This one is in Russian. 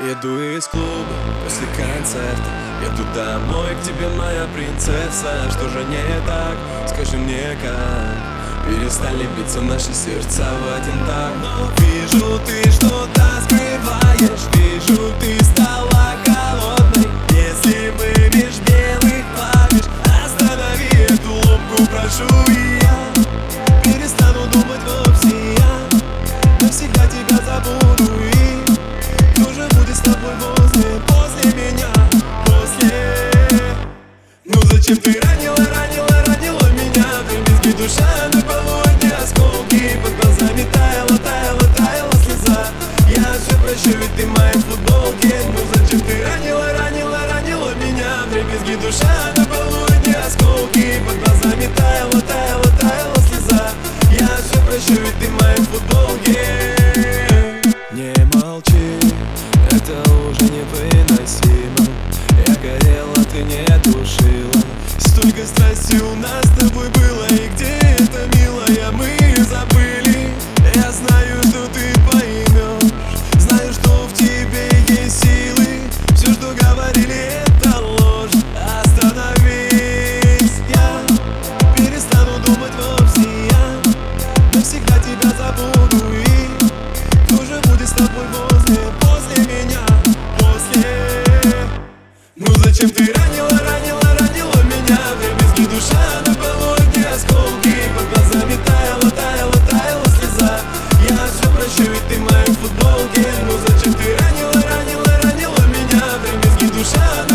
Еду из клуба после концерта. Еду домой к тебе, моя принцесса. Что же не так? Скажи мне как? Перестали биться наши сердца в один так. Но вижу, ты что-то скрываешь. Вижу, ты стала Ты ранила, ранила, ранила меня. В приписке душа на полу одни осколки Под глазами таяла, таяла, таяла слеза. Я все прощу, ведь ты моя в футболке Ну зачем ты ранила, ранила, ранила меня? В приписке душа на Сколько страсти у нас с тобой было И где это, милая, мы забыли. Я знаю, что ты поймешь Знаю, что в тебе есть силы. Все, что говорили, это ложь. Остановись, я перестану думать вовсе Я навсегда тебя забуду. И кто же будет с тобой возле, после меня После Ну зачем ты na.